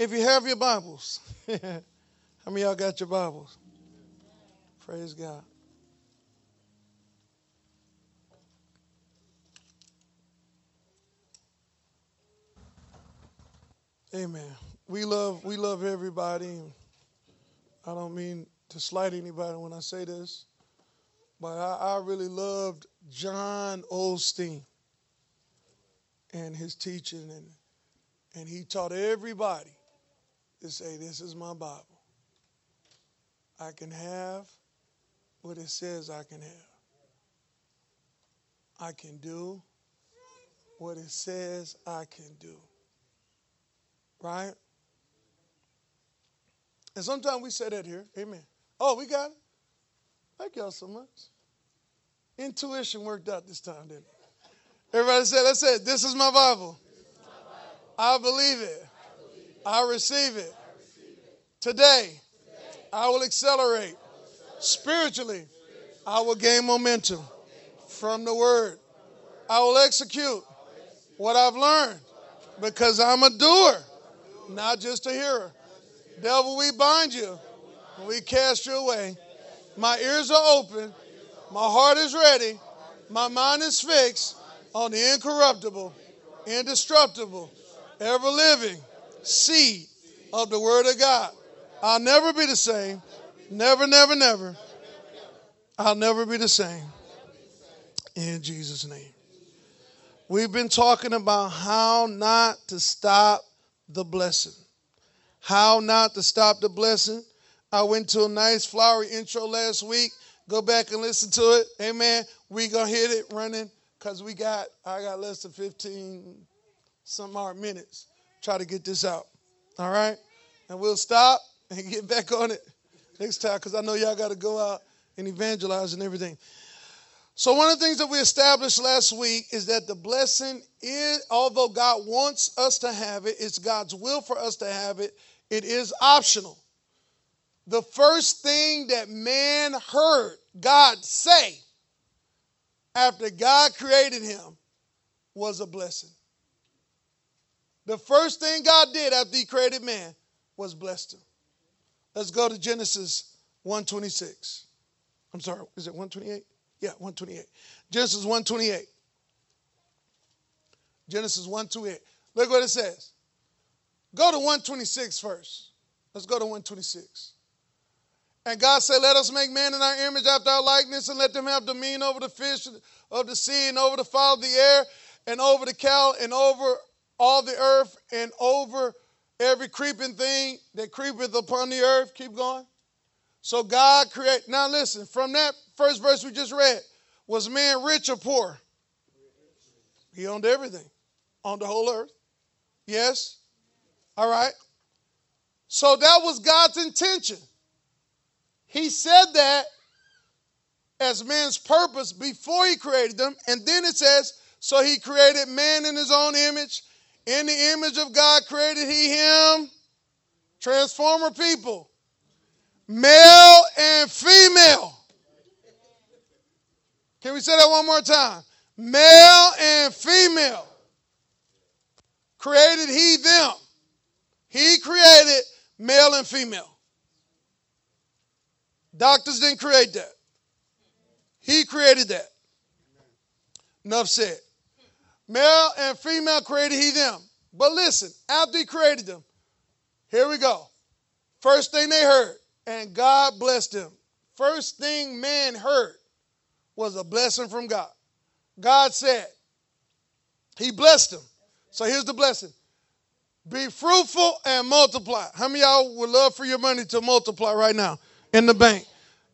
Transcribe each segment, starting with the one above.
If you have your Bibles, how many y'all got your Bibles? Praise God. Amen. We love we love everybody. I don't mean to slight anybody when I say this, but I, I really loved John Osteen and his teaching, and and he taught everybody to say, "This is my Bible. I can have what it says I can have. I can do what it says I can do." Right? And sometimes we say that here. Amen. Oh, we got it. Thank y'all so much. Intuition worked out this time, didn't it? Everybody said, let's say, this is my Bible. I believe it. I receive it. Today, I will accelerate. Spiritually, I will gain momentum from the word. I will execute what I've learned because I'm a doer not just a hearer. Devil, we bind you we cast you away. My ears are open, my heart is ready, my mind is fixed on the incorruptible, indestructible, ever living seed of the Word of God. I'll never be the same. Never, never, never. I'll never be the same. In Jesus' name. We've been talking about how not to stop the blessing. How not to stop the blessing. I went to a nice flowery intro last week. Go back and listen to it. Amen. We gonna hit it running because we got I got less than 15 some more minutes. Try to get this out. All right? And we'll stop and get back on it next time because I know y'all got to go out and evangelize and everything. So, one of the things that we established last week is that the blessing is, although God wants us to have it, it's God's will for us to have it, it is optional. The first thing that man heard God say after God created him was a blessing. The first thing God did after he created man was blessed him. Let's go to Genesis 126. I'm sorry, is it 128? Yeah, 128. Genesis 128. Genesis 128. Look what it says. Go to 126 first. Let's go to 126. And God said, Let us make man in our image after our likeness, and let them have dominion over the fish of the sea, and over the fowl of the air, and over the cow, and over all the earth, and over every creeping thing that creepeth upon the earth. Keep going. So God create. Now listen, from that first verse we just read, was man rich or poor? He owned everything on the whole earth. Yes? All right. So that was God's intention. He said that as man's purpose before he created them. And then it says, so he created man in his own image. In the image of God created he him. Transformer people male and female. Can we say that one more time? Male and female. Created he them. He created male and female. Doctors didn't create that. He created that. Enough said. Male and female created he them. But listen, after he created them, here we go. First thing they heard and God blessed them. First thing man heard was a blessing from God. God said, He blessed him. So here's the blessing be fruitful and multiply. How many y'all would love for your money to multiply right now in the bank?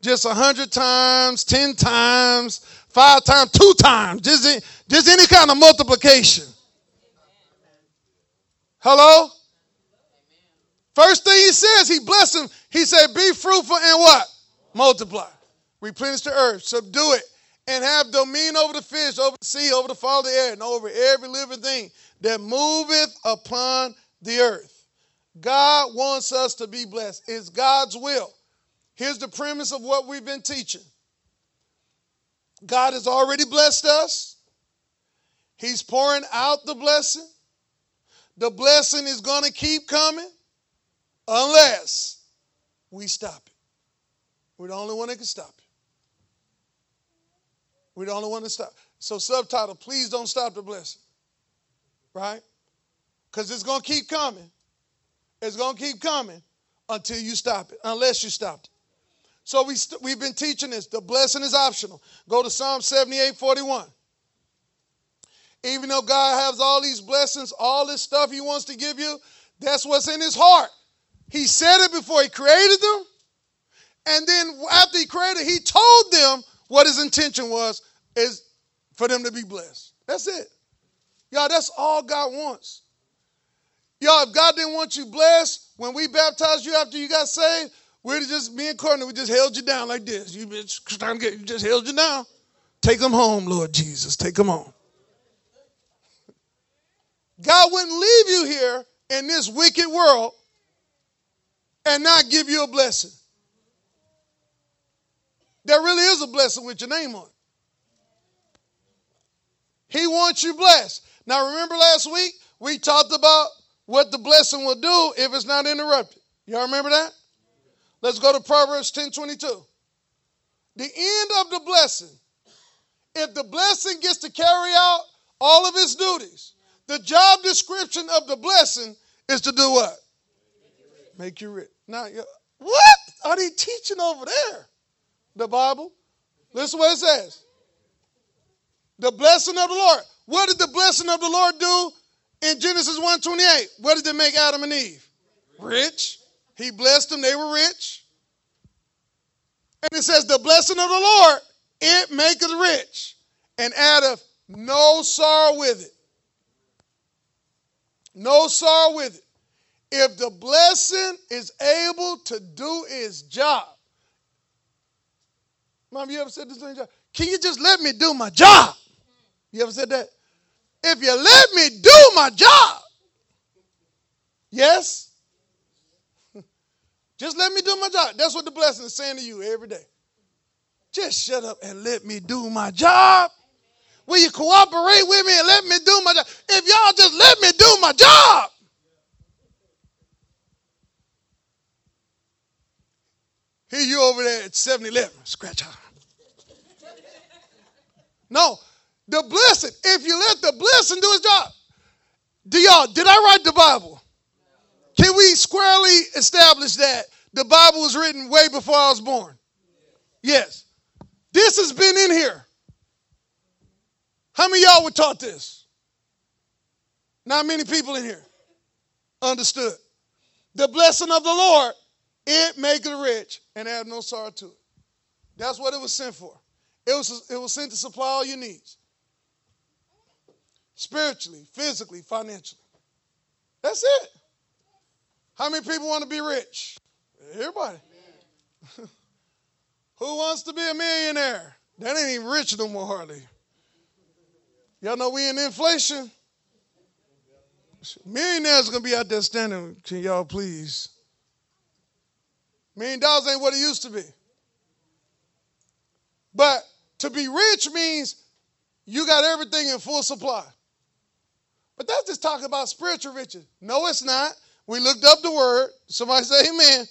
Just a hundred times, ten times, five times, two times, just, just any kind of multiplication. Hello? First thing he says, he blessed him. He said, Be fruitful and what? Multiply. Replenish the earth, subdue it, and have dominion over the fish, over the sea, over the fall of the air, and over every living thing that moveth upon the earth. God wants us to be blessed. It's God's will. Here's the premise of what we've been teaching God has already blessed us, He's pouring out the blessing. The blessing is going to keep coming. unless we stop it. We're the only one that can stop it. We're the only one that stop. So subtitle, please don't stop the blessing. Right? Because it's going to keep coming. It's going to keep coming until you stop it, unless you stop it. So we st- we've been teaching this. The blessing is optional. Go to Psalm 78 41. Even though God has all these blessings, all this stuff He wants to give you, that's what's in His heart. He said it before He created them. And then after He created, He told them what His intention was is for them to be blessed. That's it. Y'all, that's all God wants. Y'all, if God didn't want you blessed, when we baptized you after you got saved, we'd just, me and Courtney, we just held you down like this. You trying to get, you just held you down. Take them home, Lord Jesus. Take them home. God wouldn't leave you here in this wicked world and not give you a blessing. There really is a blessing with your name on it. He wants you blessed. Now, remember last week we talked about what the blessing will do if it's not interrupted. Y'all remember that? Let's go to Proverbs 10 22. The end of the blessing, if the blessing gets to carry out all of its duties, the job description of the blessing is to do what? Make you rich. Now, what are they teaching over there? The Bible. Listen what it says. The blessing of the Lord. What did the blessing of the Lord do in Genesis 1:28? What did it make Adam and Eve? Rich. He blessed them, they were rich. And it says, The blessing of the Lord, it maketh rich, and addeth no sorrow with it. No sorrow with it. If the blessing is able to do its job, Mom, you ever said this thing? Can you just let me do my job? You ever said that? If you let me do my job, yes? Just let me do my job. That's what the blessing is saying to you every day. Just shut up and let me do my job. Will you cooperate with me and let me do my job? If y'all just let me do my job. Here you over there at 7 Eleven. Scratch out. No, the blessing. If you let the blessing do its job. Do y'all, did I write the Bible? Can we squarely establish that the Bible was written way before I was born? Yes. This has been in here. How many y'all were taught this? Not many people in here understood. The blessing of the Lord, it maketh rich and add no sorrow to it. That's what it was sent for. It was, it was sent to supply all your needs spiritually, physically, financially. That's it. How many people want to be rich? Everybody. Who wants to be a millionaire? That ain't even rich no more, hardly. Y'all know we in inflation. Millionaires gonna be out there standing. Can y'all please? Million dollars ain't what it used to be. But to be rich means you got everything in full supply. But that's just talking about spiritual riches. No, it's not. We looked up the word. Somebody say amen. amen.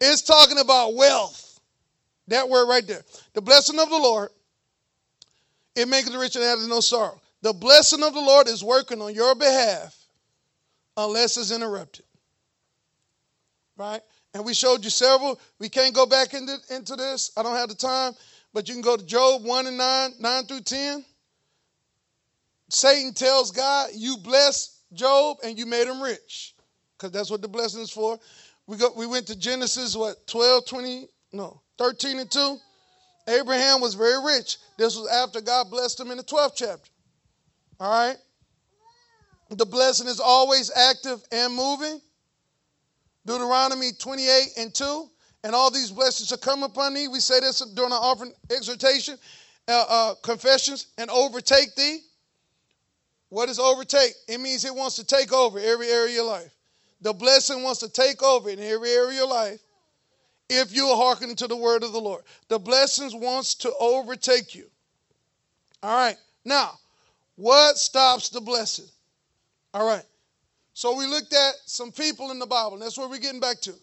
It's talking about wealth. That word right there. The blessing of the Lord, it makes the rich and adds no sorrow. The blessing of the Lord is working on your behalf unless it's interrupted. Right? And we showed you several. We can't go back into, into this. I don't have the time. But you can go to Job 1 and 9, 9 through 10. Satan tells God, You blessed Job and you made him rich. Because that's what the blessing is for. We go we went to Genesis, what, 12, 20, no, 13 and 2. Abraham was very rich. This was after God blessed him in the 12th chapter. All right? The blessing is always active and moving. Deuteronomy 28 and 2. And all these blessings shall come upon thee. We say this during our offering exhortation, uh, uh, confessions, and overtake thee. What is overtake? It means it wants to take over every area of your life. The blessing wants to take over in every area of your life if you are hearkening to the word of the Lord. The blessings wants to overtake you. All right. Now, what stops the blessing? All right. So we looked at some people in the Bible, and that's where we're getting back to.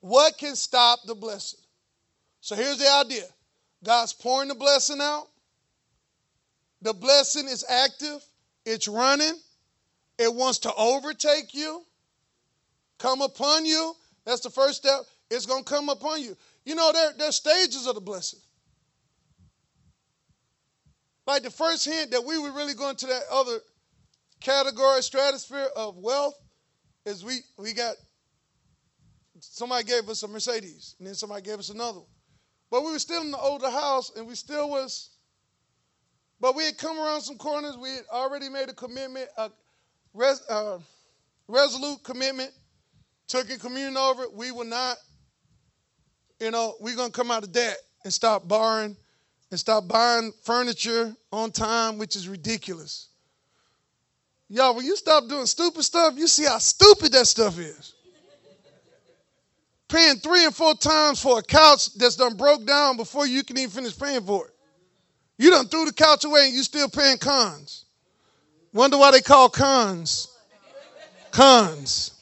What can stop the blessing? So here's the idea God's pouring the blessing out. The blessing is active, it's running, it wants to overtake you, come upon you. That's the first step. It's going to come upon you. You know, there, there's stages of the blessing. Like the first hint that we were really going to that other category, stratosphere of wealth, is we, we got somebody gave us a Mercedes, and then somebody gave us another one. But we were still in the older house, and we still was. But we had come around some corners. We had already made a commitment, res, uh, resolute commitment, took a communion over it. We will not, you know, we're gonna come out of debt and stop borrowing and stop buying furniture on time, which is ridiculous. Y'all, when you stop doing stupid stuff, you see how stupid that stuff is paying three and four times for a couch that's done broke down before you can even finish paying for it. You done threw the couch away and you still paying cons. Wonder why they call cons. Cons.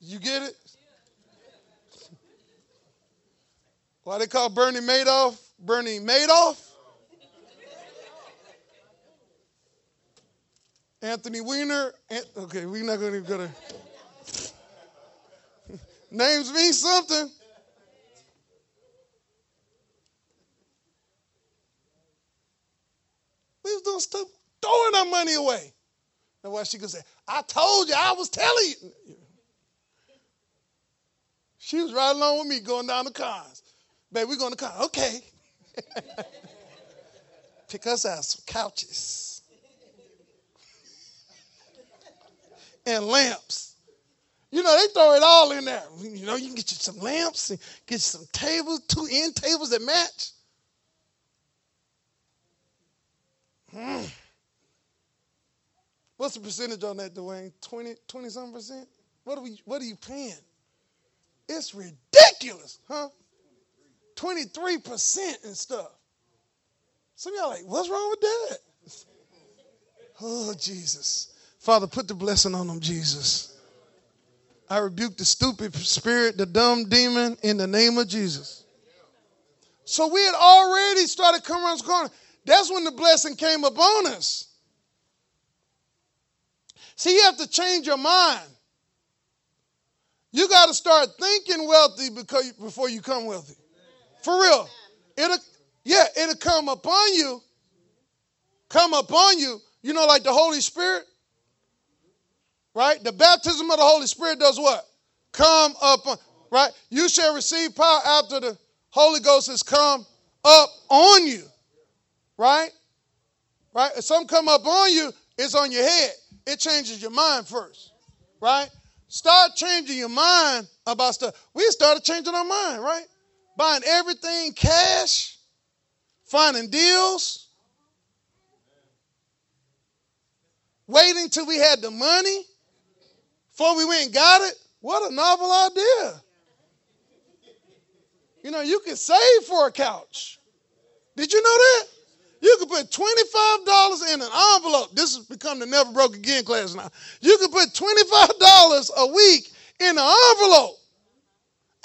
You get it? Why they call Bernie Madoff Bernie Madoff? Anthony Weiner. Okay, we're not going to go to. Names mean something. We was doing stuff, throwing our money away. That's why she could say, I told you, I was telling you. She was right along with me going down the cars. Baby, we're going to car. Okay. Pick us out some couches. and lamps. You know, they throw it all in there. You know, you can get you some lamps and get you some tables, two end tables that match. What's the percentage on that, Dwayne? 20, 20 something percent? What are we what are you paying? It's ridiculous, huh? 23% and stuff. Some y'all like, what's wrong with that? Oh, Jesus. Father, put the blessing on them, Jesus. I rebuke the stupid spirit, the dumb demon, in the name of Jesus. So we had already started coming around the corner. That's when the blessing came upon us. See, you have to change your mind. You got to start thinking wealthy because, before you come wealthy. For real. It'll, yeah, it'll come upon you. Come upon you. You know, like the Holy Spirit right? The baptism of the Holy Spirit does what? Come upon, right? You shall receive power after the Holy Ghost has come up on you, right? Right? If some come up on you, it's on your head. It changes your mind first, right? Start changing your mind about stuff. We started changing our mind, right? Buying everything cash, finding deals, waiting till we had the money before we went and got it? What a novel idea. You know, you can save for a couch. Did you know that? You can put $25 in an envelope. This has become the Never Broke Again class now. You can put $25 a week in an envelope.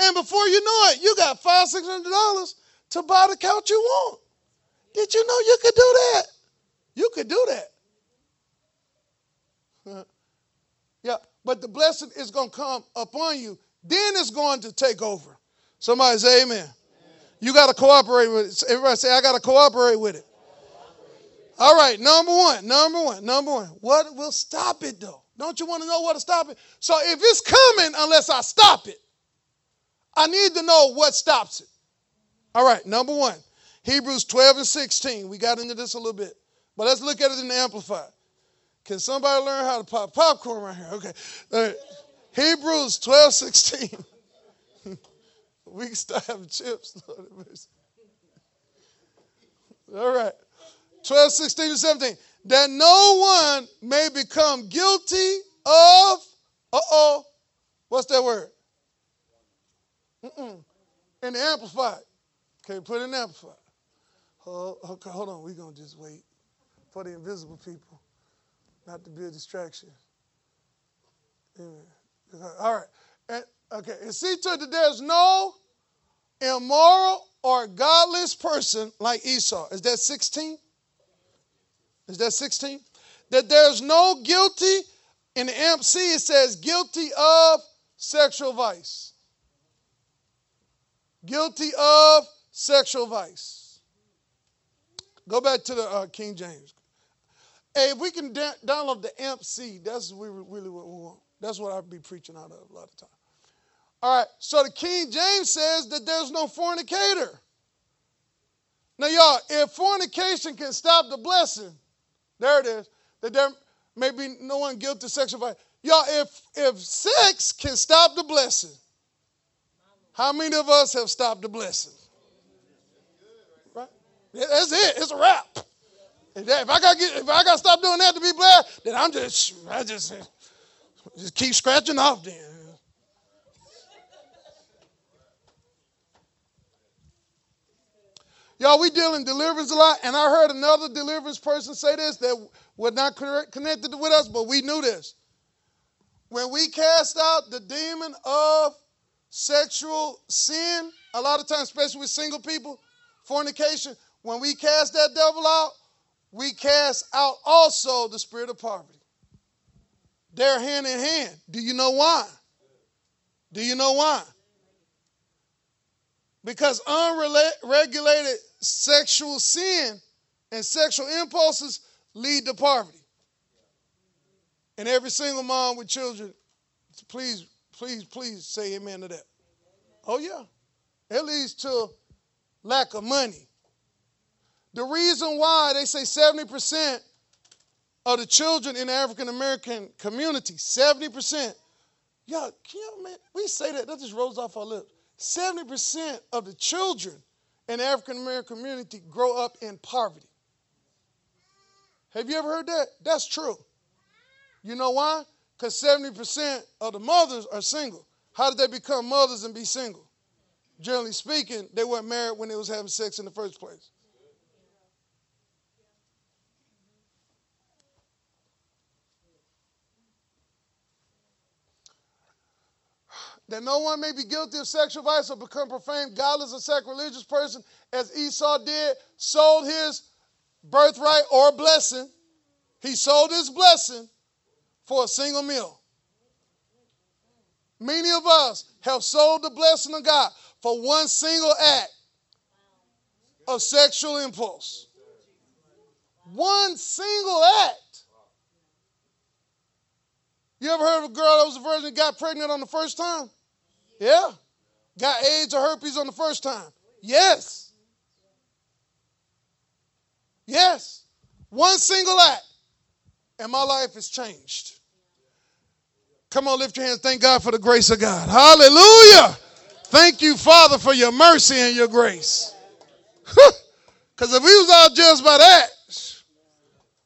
And before you know it, you got five, six hundred dollars to buy the couch you want. Did you know you could do that? You could do that. yeah but the blessing is going to come upon you. Then it's going to take over. Somebody say amen. amen. You got to cooperate with it. Everybody say, I got to cooperate with it. All right, number one, number one, number one. What will stop it though? Don't you want to know what to stop it? So if it's coming unless I stop it, I need to know what stops it. All right, number one, Hebrews 12 and 16. We got into this a little bit, but let's look at it in the Amplified. Can somebody learn how to pop popcorn right here? Okay. Hebrews 12, 16. we can start having chips. All right. 12, 16 to 17. That no one may become guilty of, uh oh, what's that word? Mm-mm. The Amplified. Okay, put in Amplified. Oh, okay, hold on. We're going to just wait for the invisible people, not to be a distraction. Amen. All right. And, okay. And see to that there's no immoral or godless person like Esau. Is that 16? Is that 16? That there's no guilty, in the MC it says guilty of sexual vice. Guilty of sexual vice. Go back to the uh, King James. Hey, if we can da- download the MC, that's really, really what we want. That's what I'd be preaching out of a lot of time. All right, so the King James says that there's no fornicator. Now, y'all, if fornication can stop the blessing, there it is, that there may be no one guilty of sexual violence. Y'all, if if sex can stop the blessing, how many of us have stopped the blessing? Right? That's it. It's a wrap. If I got if I got to stop doing that to be blessed, then I'm just I just just keep scratching off then. Y'all, we deal in deliverance a lot, and I heard another deliverance person say this that was not connected with us, but we knew this. When we cast out the demon of sexual sin, a lot of times, especially with single people, fornication, when we cast that devil out, we cast out also the spirit of poverty. They're hand in hand. Do you know why? Do you know why? Because unregulated sexual sin and sexual impulses lead to poverty. And every single mom with children, please, please, please say amen to that. Oh, yeah. It leads to lack of money. The reason why they say 70% of the children in the African American community, 70%, y'all, can you, man, we say that, that just rolls off our lips. 70% of the children the African American community grow up in poverty. Have you ever heard that? That's true. You know why? Because 70% of the mothers are single. How did they become mothers and be single? Generally speaking, they weren't married when they was having sex in the first place. That no one may be guilty of sexual vice or become profane, godless, or sacrilegious person, as Esau did, sold his birthright or blessing. He sold his blessing for a single meal. Many of us have sold the blessing of God for one single act of sexual impulse. One single act. You ever heard of a girl that was a virgin and got pregnant on the first time? Yeah. Got AIDS or herpes on the first time? Yes. Yes. One single act, and my life has changed. Come on, lift your hands. Thank God for the grace of God. Hallelujah. Thank you, Father, for your mercy and your grace. Because if we was all judged by that,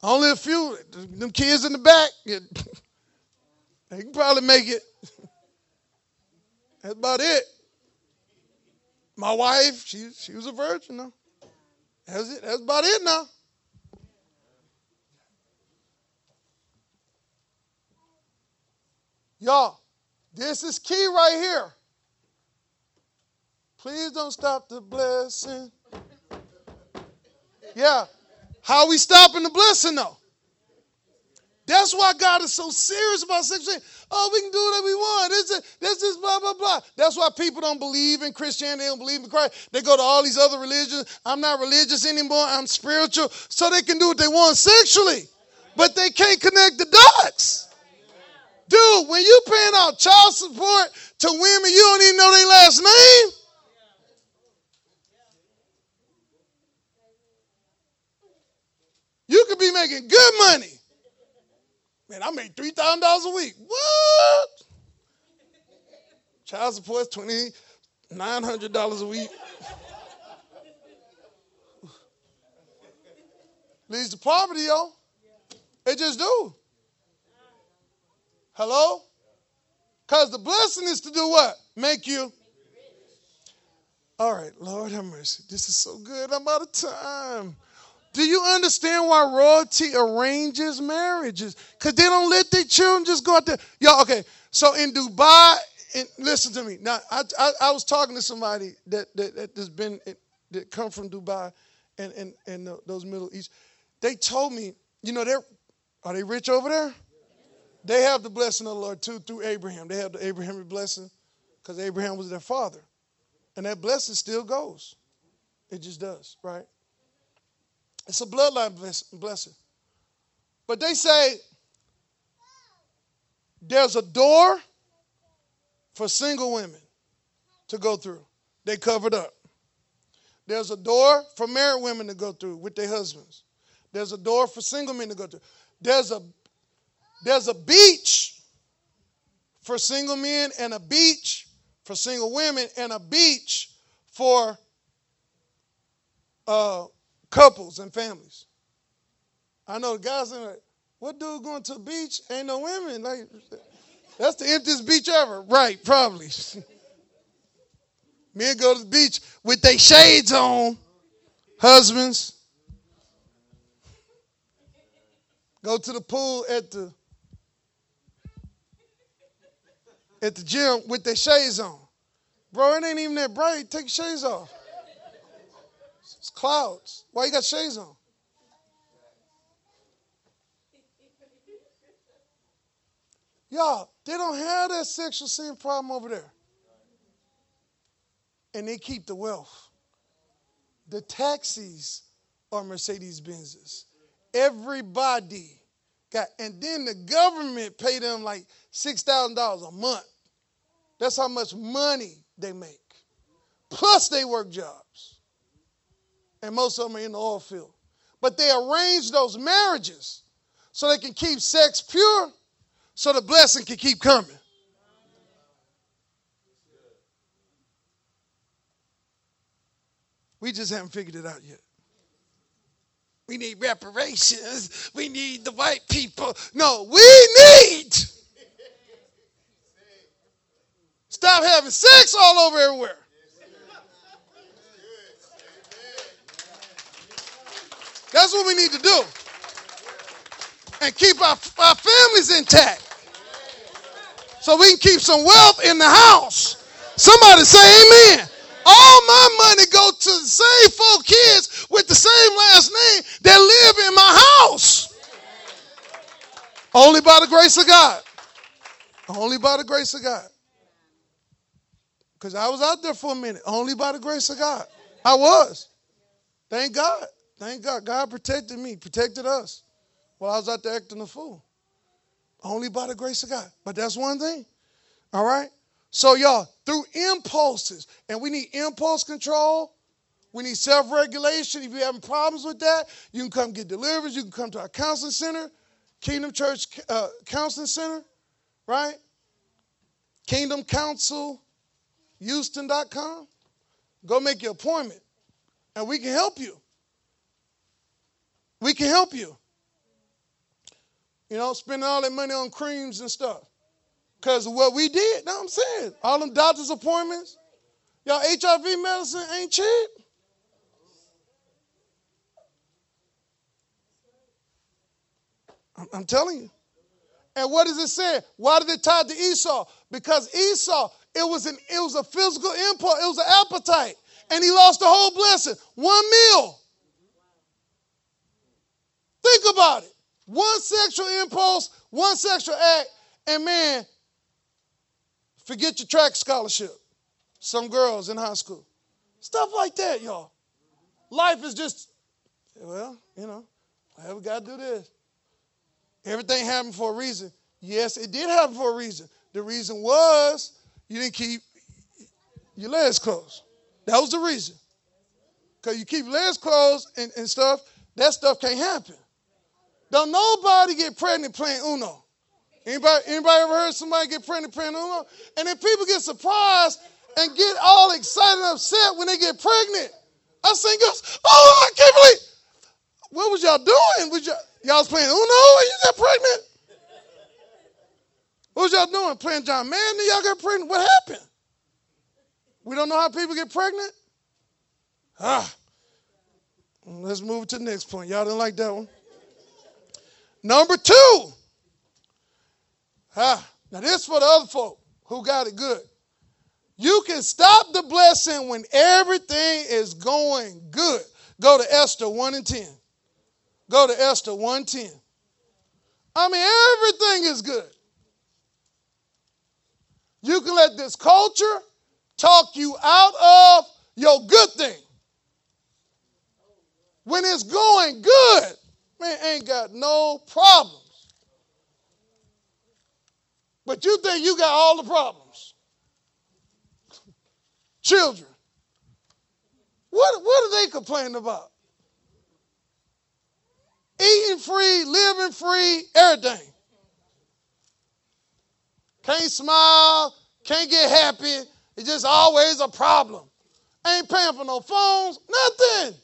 only a few, them kids in the back, they can probably make it. That's about it. My wife, she, she was a virgin now. That's it. That's about it now. Y'all, this is key right here. Please don't stop the blessing. Yeah. How we stopping the blessing though? That's why God is so serious about sexuality. Oh, we can do whatever we want. This is, this is blah, blah, blah. That's why people don't believe in Christianity, they don't believe in Christ. They go to all these other religions. I'm not religious anymore, I'm spiritual. So they can do what they want sexually. But they can't connect the dots. Dude, when you paying out child support to women you don't even know their last name. You could be making good money Man, I made three thousand dollars a week. What? Child support twenty nine hundred dollars a week. Leads to poverty, yo. It just do. Hello? Because the blessing is to do what? Make you. All right, Lord have mercy. This is so good. I'm out of time. Do you understand why royalty arranges marriages? Because they don't let their children just go out there. Y'all, okay. So in Dubai, listen to me. Now, I, I, I was talking to somebody that, that, that has been, eh, that come from Dubai and, and, and those Middle East. They told me, you know, they're, are they rich over there? They have the blessing of the Lord too through Abraham. They have the Abrahamic blessing because Abraham was their father. And that blessing still goes. It just does, right? It's a bloodline blessing. But they say there's a door for single women to go through. They covered up. There's a door for married women to go through with their husbands. There's a door for single men to go through. There's a there's a beach for single men and a beach for single women and a beach for uh, couples and families. I know the guys are like, what dude going to a beach? Ain't no women. Like, that's the emptiest beach ever. Right, probably. Men go to the beach with their shades on. Husbands. Go to the pool at the at the gym with their shades on. Bro, it ain't even that bright. Take your shades off. It's clouds. Why you got shades on? Y'all, they don't have that sexual sin problem over there. And they keep the wealth. The taxis are Mercedes Benzes. Everybody got, and then the government pay them like $6,000 a month. That's how much money they make. Plus, they work jobs and most of them are in the oil field. But they arrange those marriages so they can keep sex pure so the blessing can keep coming. We just haven't figured it out yet. We need reparations. We need the white people. No, we need. Stop having sex all over everywhere. That's what we need to do. And keep our, our families intact. So we can keep some wealth in the house. Somebody say amen. All my money go to the same four kids with the same last name that live in my house. Only by the grace of God. Only by the grace of God. Because I was out there for a minute. Only by the grace of God. I was. Thank God. Thank God. God protected me, protected us while I was out there acting a fool. Only by the grace of God. But that's one thing. All right? So, y'all, through impulses, and we need impulse control. We need self regulation. If you're having problems with that, you can come get deliverance. You can come to our counseling center, Kingdom Church uh, Counseling Center, right? Kingdom Counsel, Houston.com. Go make your appointment, and we can help you. We can help you. You know, spending all that money on creams and stuff. Because what we did. Know what I'm saying? All them doctor's appointments. Y'all, HIV medicine ain't cheap. I'm, telling you. And what does it say? Why did it tie to Esau? Because Esau, it was an it was a physical impulse, it was an appetite. And he lost the whole blessing. One meal. Think about it. One sexual impulse, one sexual act, and man, forget your track scholarship. Some girls in high school. Stuff like that, y'all. Life is just, well, you know, I we got to do this. Everything happened for a reason. Yes, it did happen for a reason. The reason was you didn't keep your legs closed. That was the reason. Because you keep legs closed and, and stuff, that stuff can't happen. Don't nobody get pregnant playing Uno. Anybody, anybody ever heard somebody get pregnant playing Uno? And then people get surprised and get all excited and upset when they get pregnant. I sing goes, oh, I can't believe. What was y'all doing? Was y'all, y'all was playing Uno and you got pregnant? What was y'all doing? Playing John Madden and y'all got pregnant? What happened? We don't know how people get pregnant? Ah. Let's move to the next point. Y'all didn't like that one. Number two. Ah. Now, this for the other folk who got it good. You can stop the blessing when everything is going good. Go to Esther 1 and 10. Go to Esther 1 10. I mean, everything is good. You can let this culture talk you out of your good thing. When it's going good, man, ain't got no problems. But you think you got all the problems. Children. What, what are they complaining about? Eating free, living free, everything. Can't smile, can't get happy. It's just always a problem. Ain't paying for no phones, nothing.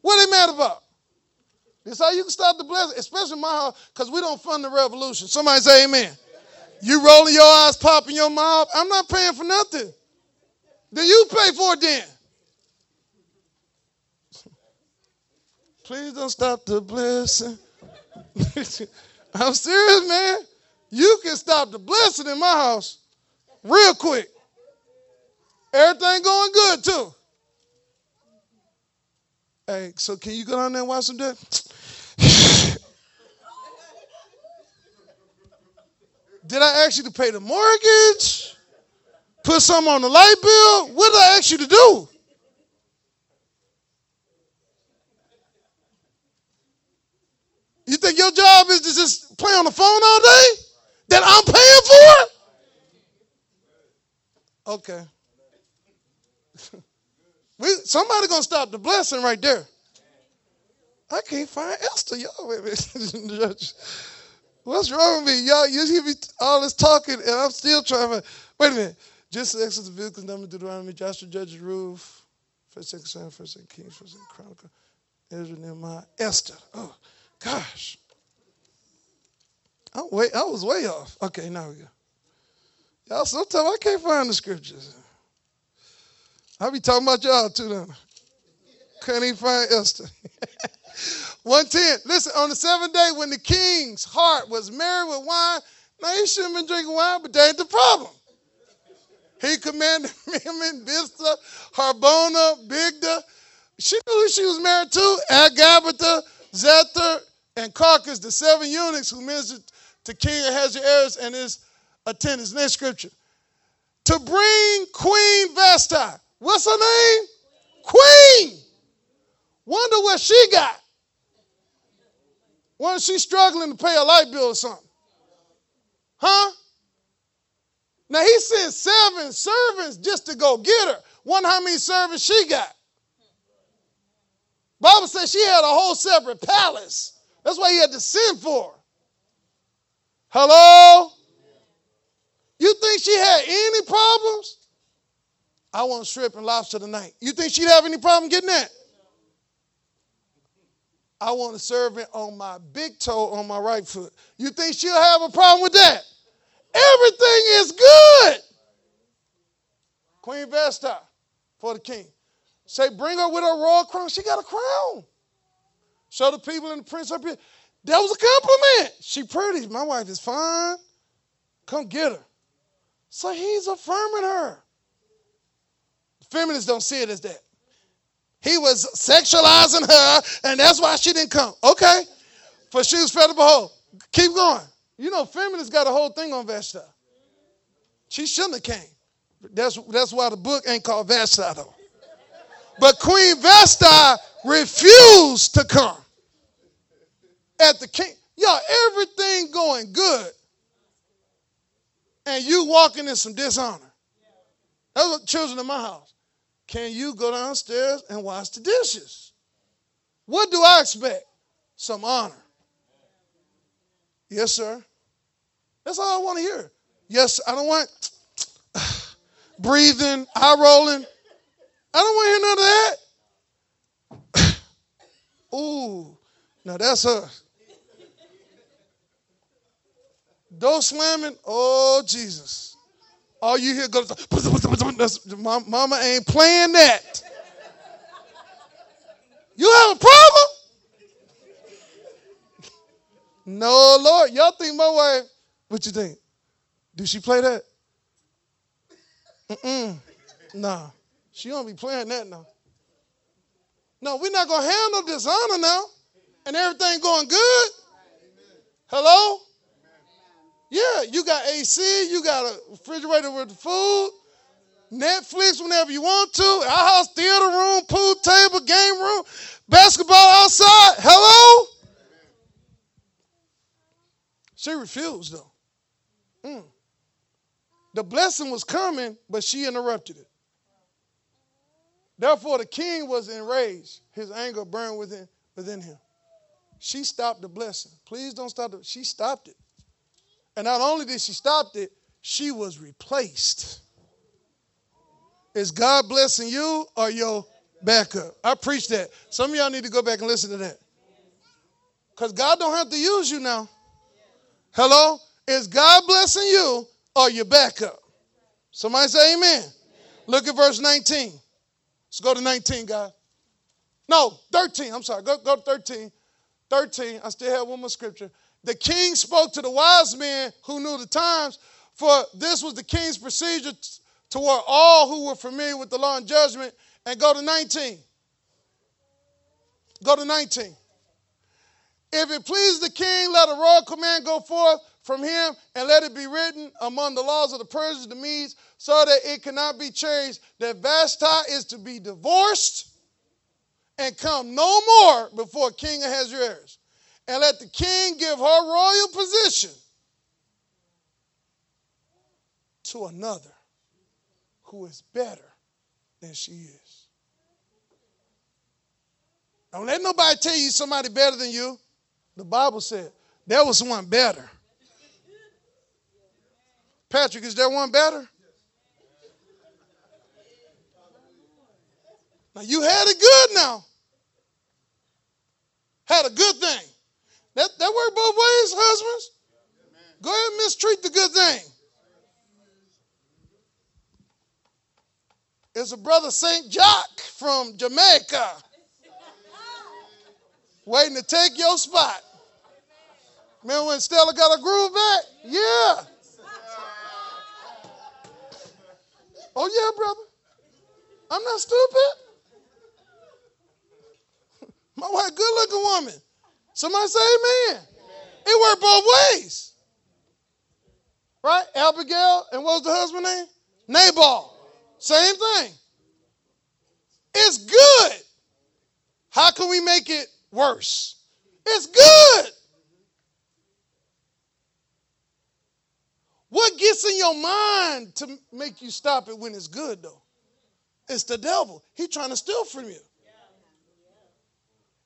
What are they mad about? This how you can stop the blessing, especially my house, because we don't fund the revolution. Somebody say amen. You rolling your eyes, popping your mouth. I'm not paying for nothing. Then you pay for it then. Please don't stop the blessing. I'm serious, man. You can stop the blessing in my house real quick. Everything going good too. Hey, so can you go down there and watch some debt? Did I ask you to pay the mortgage? Put some on the light bill? What did I ask you to do? You think your job is to just play on the phone all day? That I'm paying for? Okay. we somebody gonna stop the blessing right there. I can't find Esther, y'all. What's wrong with me? Y'all, you hear me all this talking, and I'm still trying to. Wait a minute. Just the Exodus, Leviticus, Number, Deuteronomy, Joshua, Judges, Ruth, First, Second First, Second Kings, First, Second Chronicle, Ezra, Nehemiah, Esther. Oh, gosh. I, wait, I was way off. Okay, now we go. Y'all, sometimes I can't find the scriptures. I be talking about y'all too, then. Can't even find Esther. 110. Listen, on the seventh day when the king's heart was merry with wine, now he shouldn't have been drinking wine, but that ain't the problem. He commanded in Biztha, Harbona, Bigda. She knew who she was married to, Agabatha, Zethar, and Carcas, the seven eunuchs who ministered to King Ahasuerus and his attendants. Next scripture. To bring Queen Vashti. What's her name? Queen. Wonder what she got. Wonder she struggling to pay a light bill or something. Huh? Now he sent seven servants just to go get her. Wonder how many servants she got. Bible says she had a whole separate palace. That's why he had to send for her. Hello? You think she had any problems? I want shrimp and lobster tonight. You think she'd have any problem getting that? I want a servant on my big toe on my right foot. You think she'll have a problem with that? Everything is good. Queen Vashti for the king. Say, bring her with her royal crown. She got a crown. Show the people and the prince up here. That was a compliment. She pretty. My wife is fine. Come get her. So he's affirming her. Feminists don't see it as that. He was sexualizing her, and that's why she didn't come. Okay. For she was fed to behold. Keep going. You know, feminists got a whole thing on Vashti. She shouldn't have came. That's, that's why the book ain't called Vashti, though. But Queen Vashti refused to come at the king. Y'all, everything going good. And you walking in some dishonor. That's what children in my house. Can you go downstairs and wash the dishes? What do I expect? Some honor. Yes, sir. That's all I want to hear. Yes, I don't want breathing, eye rolling. I don't want to hear none of that. Ooh, now that's her. Door slamming, oh Jesus. All you hear goes, mama ain't playing that. You have a problem? no, Lord. Y'all think my wife, what you think? Do she play that? Mm-mm. Nah. She don't be playing that now. No, we're not going to handle dishonor now. And everything going good. Hello? Yeah, you got AC, you got a refrigerator with food, Netflix whenever you want to, our house theater room, pool table, game room, basketball outside. Hello? She refused though. Mm. The blessing was coming, but she interrupted it. Therefore, the king was enraged. His anger burned within, within him. She stopped the blessing. Please don't stop it. She stopped it. And not only did she stop it, she was replaced. Is God blessing you or your backup? I preach that. Some of y'all need to go back and listen to that. Because God don't have to use you now. Hello? Is God blessing you or your backup? Somebody say amen. Look at verse 19. Let's go to 19, God. No, 13. I'm sorry. Go, go to 13. 13. I still have one more scripture. The king spoke to the wise men who knew the times, for this was the king's procedure toward all who were familiar with the law and judgment. And go to 19. Go to 19. If it please the king, let a royal command go forth from him, and let it be written among the laws of the Persians, the Medes, so that it cannot be changed, that Vashti is to be divorced and come no more before King Ahasuerus. And let the king give her royal position to another who is better than she is. Don't let nobody tell you somebody better than you. The Bible said there was one better. Patrick, is there one better? Now you had it good now. Had a good thing. That, that worked both ways, husbands. Go ahead and mistreat the good thing. It's a brother St. Jock from Jamaica waiting to take your spot. Remember when Stella got a groove back? Yeah. Oh, yeah, brother. I'm not stupid. My wife, good looking woman. Somebody say amen. It worked both ways. Right? Abigail, and what was the husband name? Nabal. Same thing. It's good. How can we make it worse? It's good. What gets in your mind to make you stop it when it's good, though? It's the devil. He's trying to steal from you.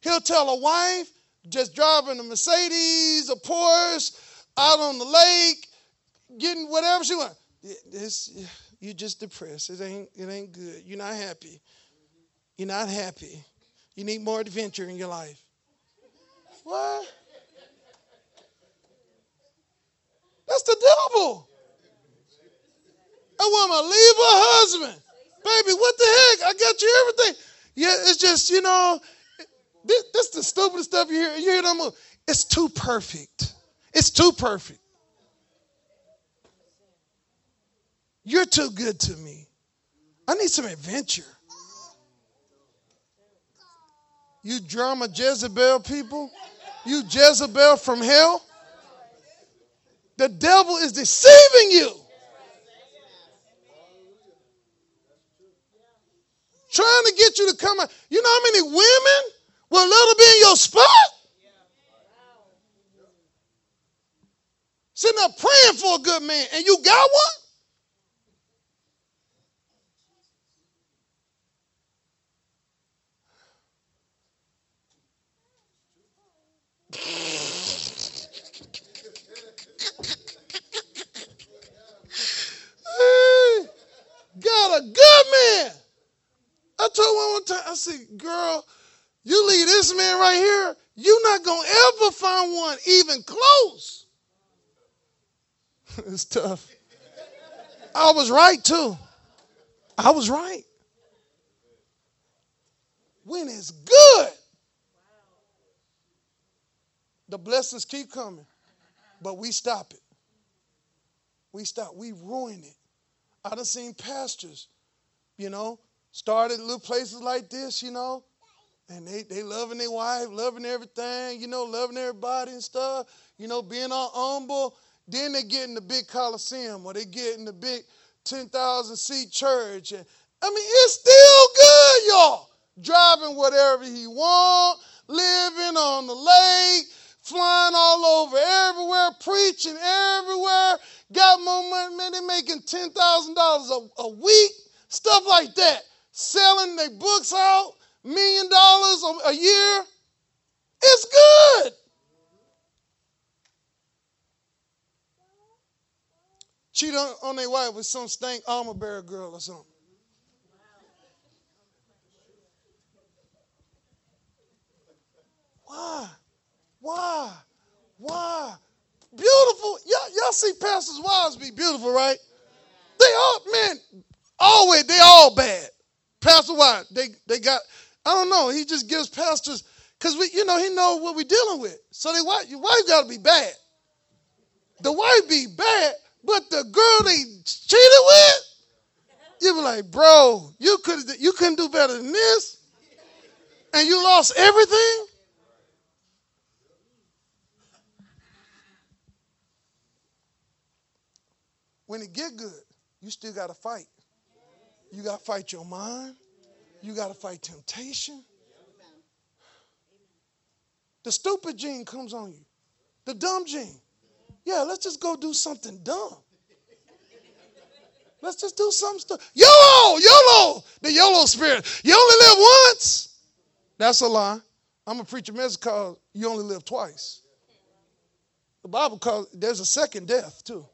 He'll tell a wife just driving a Mercedes, a Porsche, out on the lake, getting whatever she wants. You're just depressed. It ain't, it ain't good. You're not happy. You're not happy. You need more adventure in your life. What? That's the devil. A woman leave her husband. Baby, what the heck? I got you everything. Yeah, it's just, you know, this, this is the stupidest stuff you hear. You hear them. It's too perfect. It's too perfect. You're too good to me. I need some adventure. You drama Jezebel people. You Jezebel from hell. The devil is deceiving you. Trying to get you to come out. You know how many women will let her be in your spot? Sitting up praying for a good man, and you got one? got a good man. I told one one time, I said, girl, you leave this man right here, you're not going to ever find one even close. it's tough. I was right too. I was right. when it's good. The blessings keep coming, but we stop it. We stop. We ruin it. I done seen pastors, you know, started little places like this, you know, and they, they loving their wife, loving everything, you know, loving everybody and stuff, you know, being all humble. Then they get in the big coliseum or they get in the big 10,000 seat church. And, I mean, it's still good, y'all. Driving whatever he want, living on the lake, flying all over everywhere, preaching everywhere. Got more money, man, they making $10,000 a week, stuff like that. Selling their books out, million dollars a year. It's good. Cheat on, on their wife with some stank armor bearer girl or something. Why? Why? Why? Beautiful. Y'all, y'all see pastors' wives be beautiful, right? They all, man, always, they all bad. Pastor wife, they, they got, I don't know, he just gives pastors, because we, you know, he know what we're dealing with. So they wife, your wife got to be bad. The wife be bad, but the girl they cheated with, you be like, bro, you could you couldn't do better than this, and you lost everything. When it get good, you still got to fight. You got to fight your mind. You got to fight temptation. The stupid gene comes on you. The dumb gene. Yeah, let's just go do something dumb. Let's just do some stuff. YOLO, YOLO, the YOLO spirit. You only live once. That's a lie. I'm a message called You Only Live Twice. The Bible calls there's a second death too.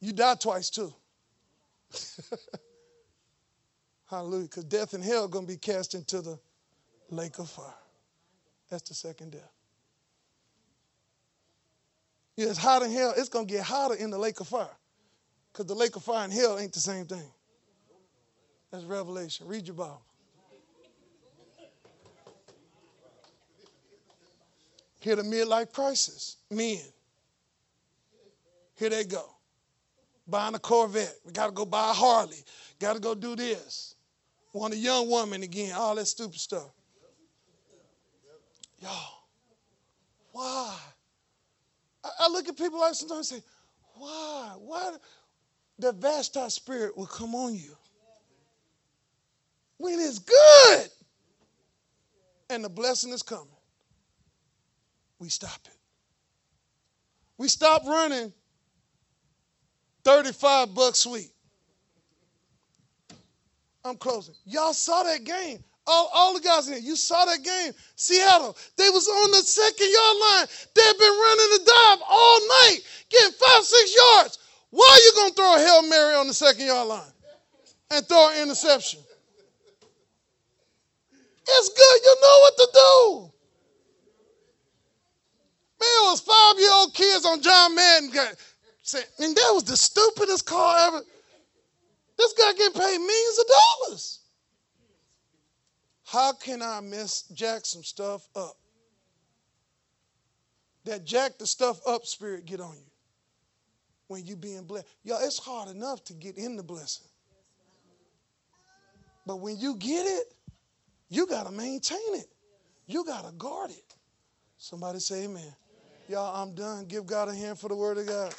You die twice too. Hallelujah. Because death and hell are going to be cast into the lake of fire. That's the second death. It's hot in hell. It's going to get hotter in the lake of fire. Because the lake of fire and hell ain't the same thing. That's Revelation. Read your Bible. Here the midlife crisis. Men. Here they go. Buying a Corvette. We got to go buy a Harley. Got to go do this. Want a young woman again. All that stupid stuff. Y'all, why? I, look at people like sometimes and say, why? Why? The Vashti spirit will come on you when it's good and the blessing is coming. We stop it. We stop running 35 bucks sweet. I'm closing. Y'all saw that game. All, all the guys in here, you saw that game. Seattle, they was on the second yard line. They've been running the dive all night, getting five, six yards. Why are you going to throw a Hail Mary on the second yard line and throw an interception? It's good. You know what to do. Man, it was five year old kids on John Madden. got And that was the stupidest call ever. This guy getting paid millions of dollars. How can I mess jack some stuff up? That jack the stuff up spirit get on you when you being blessed. Y'all, it's hard enough to get in the blessing. But when you get it, you got to maintain it. You got to guard it. Somebody say amen. Y'all, I'm done. Give God a hand for the word of God.